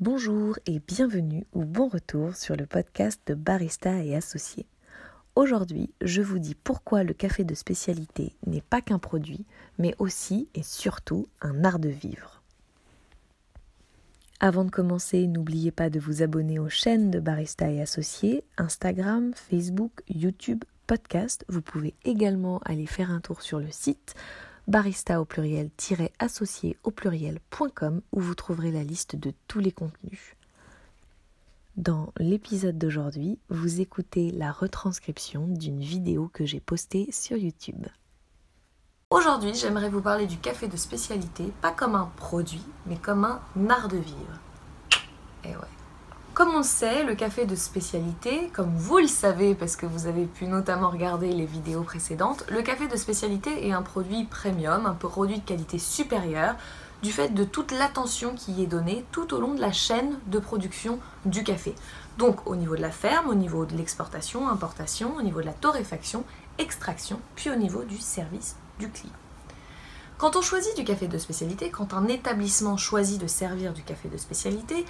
Bonjour et bienvenue ou bon retour sur le podcast de Barista et Associés. Aujourd'hui, je vous dis pourquoi le café de spécialité n'est pas qu'un produit, mais aussi et surtout un art de vivre. Avant de commencer, n'oubliez pas de vous abonner aux chaînes de Barista et Associés, Instagram, Facebook, YouTube, podcast. Vous pouvez également aller faire un tour sur le site barista au pluriel-associé au pluriel.com où vous trouverez la liste de tous les contenus. Dans l'épisode d'aujourd'hui, vous écoutez la retranscription d'une vidéo que j'ai postée sur YouTube. Aujourd'hui, j'aimerais vous parler du café de spécialité, pas comme un produit, mais comme un art de vivre. Et ouais. Comme on sait, le café de spécialité, comme vous le savez parce que vous avez pu notamment regarder les vidéos précédentes, le café de spécialité est un produit premium, un produit de qualité supérieure, du fait de toute l'attention qui y est donnée tout au long de la chaîne de production du café. Donc au niveau de la ferme, au niveau de l'exportation, importation, au niveau de la torréfaction, extraction, puis au niveau du service du client. Quand on choisit du café de spécialité, quand un établissement choisit de servir du café de spécialité,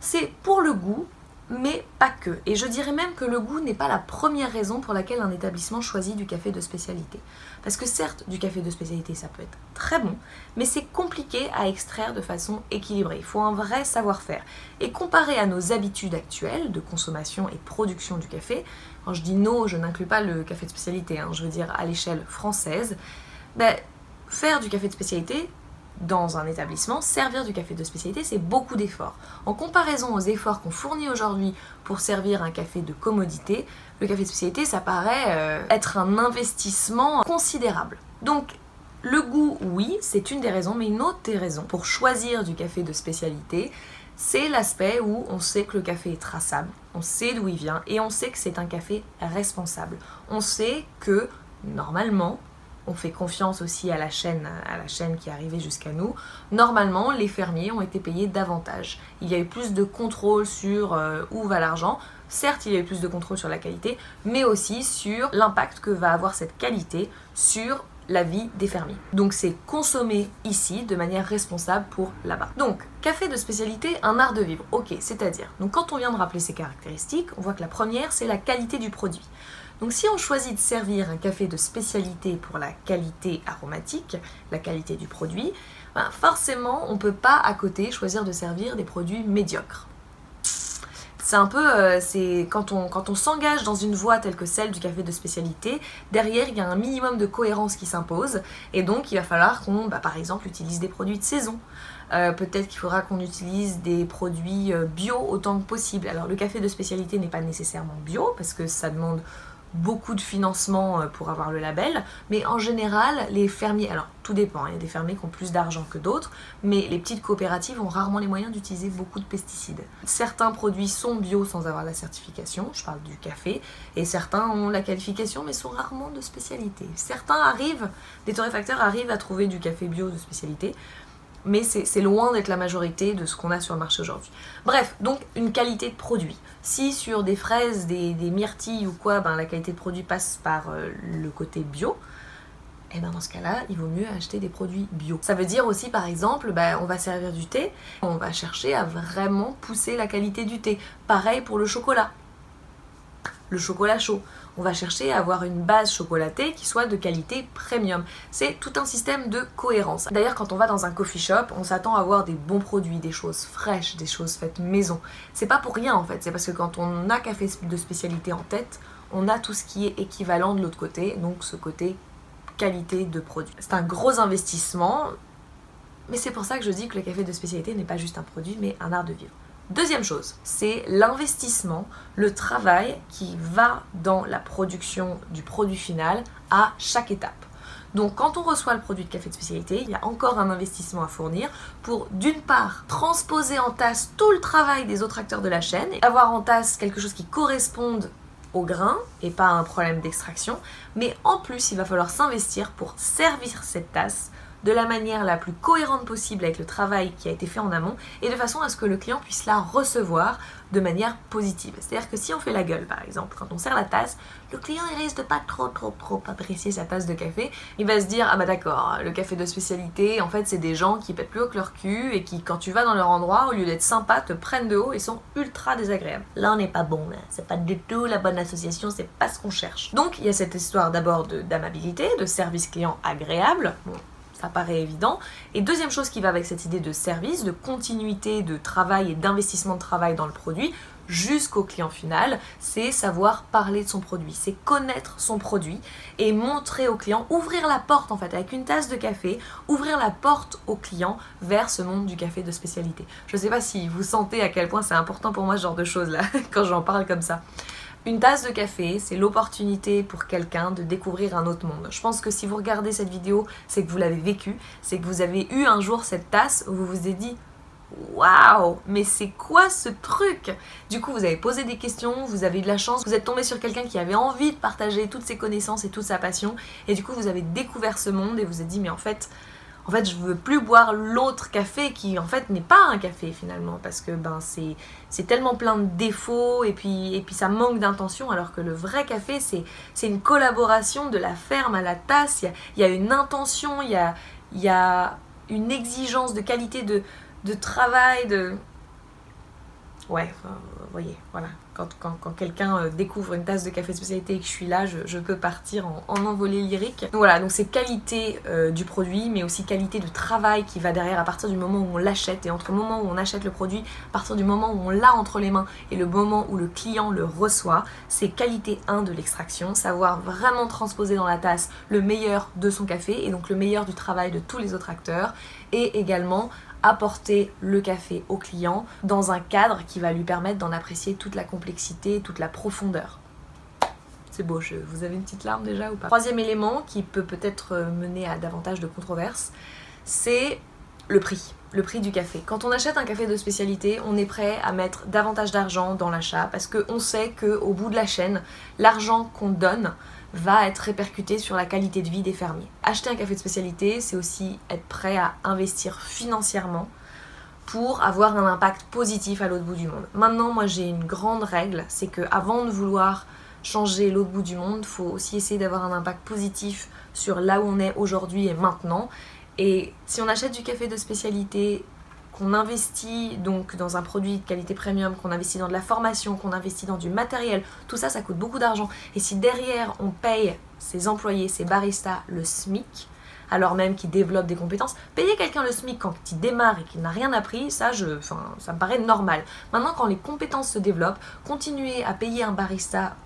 c'est pour le goût, mais pas que. Et je dirais même que le goût n'est pas la première raison pour laquelle un établissement choisit du café de spécialité. Parce que certes, du café de spécialité, ça peut être très bon, mais c'est compliqué à extraire de façon équilibrée. Il faut un vrai savoir-faire. Et comparé à nos habitudes actuelles de consommation et production du café, quand je dis nos, je n'inclus pas le café de spécialité, hein, je veux dire à l'échelle française, ben, faire du café de spécialité, dans un établissement, servir du café de spécialité, c'est beaucoup d'efforts. En comparaison aux efforts qu'on fournit aujourd'hui pour servir un café de commodité, le café de spécialité, ça paraît euh, être un investissement considérable. Donc, le goût, oui, c'est une des raisons, mais une autre des raisons pour choisir du café de spécialité, c'est l'aspect où on sait que le café est traçable, on sait d'où il vient et on sait que c'est un café responsable. On sait que, normalement, on fait confiance aussi à la chaîne, à la chaîne qui est arrivée jusqu'à nous. Normalement, les fermiers ont été payés davantage. Il y a eu plus de contrôle sur euh, où va l'argent. Certes, il y a eu plus de contrôle sur la qualité, mais aussi sur l'impact que va avoir cette qualité sur la vie des fermiers. Donc c'est consommer ici de manière responsable pour là-bas. Donc, café de spécialité, un art de vivre. Ok, c'est-à-dire, donc quand on vient de rappeler ces caractéristiques, on voit que la première, c'est la qualité du produit. Donc si on choisit de servir un café de spécialité pour la qualité aromatique, la qualité du produit, ben forcément on ne peut pas à côté choisir de servir des produits médiocres. C'est un peu, euh, c'est quand on, quand on s'engage dans une voie telle que celle du café de spécialité, derrière il y a un minimum de cohérence qui s'impose, et donc il va falloir qu'on, bah, par exemple, utilise des produits de saison. Euh, peut-être qu'il faudra qu'on utilise des produits euh, bio autant que possible. Alors le café de spécialité n'est pas nécessairement bio parce que ça demande beaucoup de financement euh, pour avoir le label, mais en général, les fermiers, alors tout dépend, hein, il y a des fermiers qui ont plus d'argent que d'autres, mais les petites coopératives ont rarement les moyens d'utiliser beaucoup de pesticides. Certains produits sont bio sans avoir la certification, je parle du café, et certains ont la qualification mais sont rarement de spécialité. Certains arrivent, des torréfacteurs arrivent à trouver du café bio de spécialité, mais c'est loin d'être la majorité de ce qu'on a sur le marché aujourd'hui. Bref, donc une qualité de produit. Si sur des fraises, des, myrtilles ou quoi, ben, la qualité de produit passe par euh, le côté bio, et eh ben dans ce cas-là, il vaut mieux acheter des produits bio. Ça veut dire aussi, par exemple, ben, on va servir du thé, on va chercher à vraiment pousser la qualité du thé. Pareil pour le chocolat le chocolat chaud. On va chercher à avoir une base chocolatée qui soit de qualité premium. C'est tout un système de cohérence. D'ailleurs, quand on va dans un coffee shop, on s'attend à avoir des bons produits, des choses fraîches, des choses faites maison. C'est pas pour rien en fait, c'est parce que quand on a café de spécialité en tête, on a tout ce qui est équivalent de l'autre côté, donc ce côté qualité de produit. C'est un gros investissement, mais c'est pour ça que je dis que le café de spécialité n'est pas juste un produit, mais un art de vivre. Deuxième chose, c'est l'investissement, le travail qui va dans la production du produit final à chaque étape. Donc quand on reçoit le produit de café de spécialité, il y a encore un investissement à fournir pour d'une part transposer en tasse tout le travail des autres acteurs de la chaîne et avoir en tasse quelque chose qui corresponde au grain et pas à un problème d'extraction, mais en plus il va falloir s'investir pour servir cette tasse de la manière la plus cohérente possible avec le travail qui a été fait en amont et de façon à ce que le client puisse la recevoir de manière positive. C'est-à-dire que si on fait la gueule par exemple, quand on sert la tasse, le client il risque de pas trop trop trop apprécier sa tasse de café. Il va se dire ah bah d'accord, le café de spécialité, en fait c'est des gens qui pètent plus haut que leur cul et qui quand tu vas dans leur endroit, au lieu d'être sympa, te prennent de haut et sont ultra désagréables. Là on n'est pas bon, c'est pas du tout la bonne association, c'est pas ce qu'on cherche. Donc il y a cette histoire d'abord d'amabilité, de, service client agréable. Ça paraît évident. Et deuxième chose qui va avec cette idée de service, de continuité de travail et d'investissement de travail dans le produit jusqu'au client final, c'est savoir parler de son produit, c'est connaître son produit et montrer au client, ouvrir la porte en fait avec une tasse de café, ouvrir la porte au client vers ce monde du café de spécialité. Je ne sais pas si vous sentez à quel point c'est important pour moi ce genre de choses là quand j'en parle comme ça. Une tasse de café, c'est l'opportunité pour quelqu'un de découvrir un autre monde. Je pense que si vous regardez cette vidéo, c'est que vous l'avez vécu, c'est que vous avez eu un jour cette tasse où vous vous êtes dit Waouh, mais c'est quoi ce truc? Du coup, vous avez posé des questions, vous avez eu de la chance, vous êtes tombé sur quelqu'un qui avait envie de partager toutes ses connaissances et toute sa passion, et du coup, vous avez découvert ce monde et vous vous êtes dit, mais en fait, en fait, je veux plus boire l'autre café qui en fait n'est pas un café finalement parce que ben c'est tellement plein de défauts et puis et puis ça manque d'intention alors que le vrai café c'est c'est une collaboration de la ferme à la tasse, il y a, une intention, il y a il y a une exigence de qualité de de travail de ouais, vous voyez, voilà. Quand, quelqu'un euh, découvre une tasse de café spécialité et que je suis là, je, peux partir en, envolée lyrique. Donc voilà, donc c'est qualité euh, du produit, mais aussi qualité de travail qui va derrière à partir du moment où on l'achète. Et entre le moment où on achète le produit, à partir du moment où on l'a entre les mains et le moment où le client le reçoit, c'est qualité 1 de l'extraction, savoir vraiment transposer dans la tasse le meilleur de son café et donc le meilleur du travail de tous les autres acteurs. Et également apporter le café au client dans un cadre qui va lui permettre d'en apprécier toute la complexité, toute la profondeur. C'est beau, je, vous avez une petite larme déjà ou pas? Troisième élément qui peut peut-être euh, mener à davantage de controverses, c'est le prix, le prix du café. Quand on achète un café de spécialité, on est prêt à mettre davantage d'argent dans l'achat parce qu'on sait qu'au bout de la chaîne, l'argent qu'on donne va être répercuté sur la qualité de vie des fermiers. Acheter un café de spécialité, c'est aussi être prêt à investir financièrement pour avoir un impact positif à l'autre bout du monde. Maintenant, moi j'ai une grande règle, c'est que avant de vouloir changer l'autre bout du monde, il faut aussi essayer d'avoir un impact positif sur là où on est aujourd'hui et maintenant. Et si on achète du café de spécialité qu'on investit donc dans un produit de qualité premium, qu'on investit dans de la formation, qu'on investit dans du matériel, tout ça, ça coûte beaucoup d'argent. Et si derrière on paye ses employés, ses baristas le SMIC, alors même qu'ils développent des compétences, payer quelqu'un le SMIC quand il démarre et qu'il n'a rien appris, ça, je, ça me paraît normal. Maintenant, quand les compétences se développent, continuer à payer un barista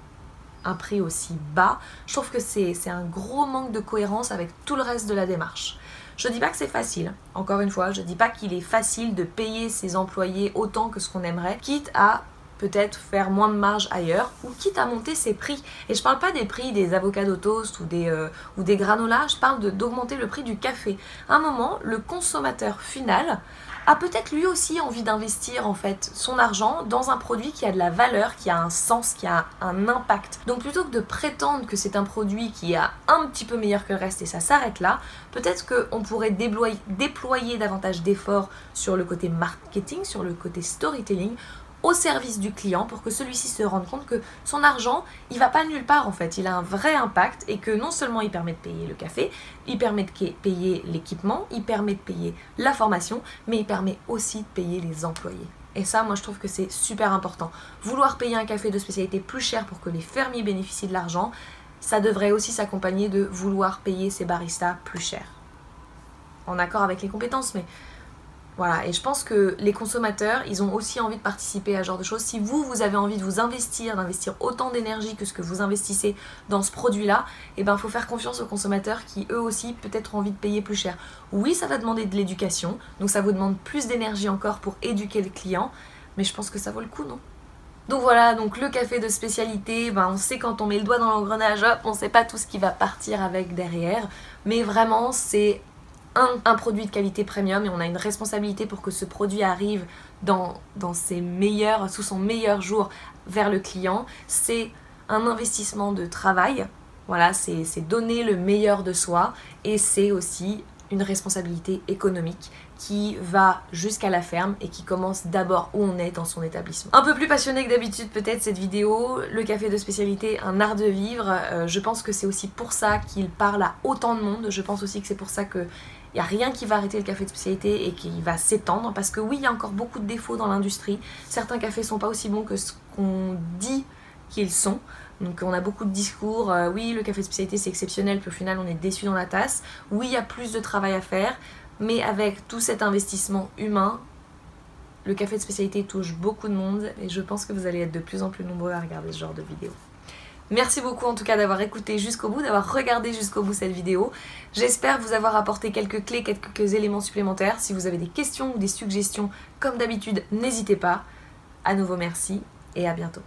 un prix aussi bas, je trouve que c'est un gros manque de cohérence avec tout le reste de la démarche. Je dis pas que c'est facile, encore une fois, je dis pas qu'il est facile de payer ses employés autant que ce qu'on aimerait, quitte à peut-être faire moins de marge ailleurs ou quitte à monter ses prix. Et je parle pas des prix des avocats toast ou des, euh, ou des granolas, je parle d'augmenter le prix du café. À un moment, le consommateur final a peut-être lui aussi envie d'investir en fait son argent dans un produit qui a de la valeur, qui a un sens, qui a un impact. Donc plutôt que de prétendre que c'est un produit qui est un petit peu meilleur que le reste et ça s'arrête là, peut-être qu'on pourrait déployer, déployer davantage d'efforts sur le côté marketing, sur le côté storytelling au service du client pour que celui-ci se rende compte que son argent, il va pas nulle part en fait, il a un vrai impact et que non seulement il permet de payer le café, il permet de payer l'équipement, il permet de payer la formation, mais il permet aussi de payer les employés. Et ça, moi, je trouve que c'est super important. Vouloir payer un café de spécialité plus cher pour que les fermiers bénéficient de l'argent, ça devrait aussi s'accompagner de vouloir payer ses baristas plus cher. En accord avec les compétences, mais voilà, et je pense que les consommateurs, ils ont aussi envie de participer à ce genre de choses. Si vous, vous avez envie de vous investir, d'investir autant d'énergie que ce que vous investissez dans ce produit-là, eh ben, il faut faire confiance aux consommateurs qui, eux aussi, peut-être ont envie de payer plus cher. Oui, ça va demander de l'éducation, donc ça vous demande plus d'énergie encore pour éduquer le client, mais je pense que ça vaut le coup, non? Donc voilà, donc le café de spécialité, ben on sait quand on met le doigt dans l'engrenage, hop, on sait pas tout ce qui va partir avec derrière, mais vraiment c'est un, produit de qualité premium et on a une responsabilité pour que ce produit arrive dans, dans ses meilleurs, sous son meilleur jour vers le client. C'est un investissement de travail. Voilà, c'est donner le meilleur de soi et c'est aussi une responsabilité économique qui va jusqu'à la ferme et qui commence d'abord où on est dans son établissement. Un peu plus passionné que d'habitude peut-être cette vidéo, le café de spécialité, un art de vivre, euh, je pense que c'est aussi pour ça qu'il parle à autant de monde, je pense aussi que c'est pour ça que il n'y a rien qui va arrêter le café de spécialité et qui va s'étendre parce que oui, il y a encore beaucoup de défauts dans l'industrie. Certains cafés sont pas aussi bons que ce qu'on dit qu'ils sont. Donc on a beaucoup de discours, euh, oui le café de spécialité c'est exceptionnel, puis au final on est déçu dans la tasse. Oui il y a plus de travail à faire, mais avec tout cet investissement humain, le café de spécialité touche beaucoup de monde et je pense que vous allez être de plus en plus nombreux à regarder ce genre de vidéos. Merci beaucoup en tout cas d'avoir écouté jusqu'au bout, d'avoir regardé jusqu'au bout cette vidéo. J'espère vous avoir apporté quelques clés, quelques éléments supplémentaires. Si vous avez des questions ou des suggestions, comme d'habitude, n'hésitez pas. À nouveau merci et à bientôt.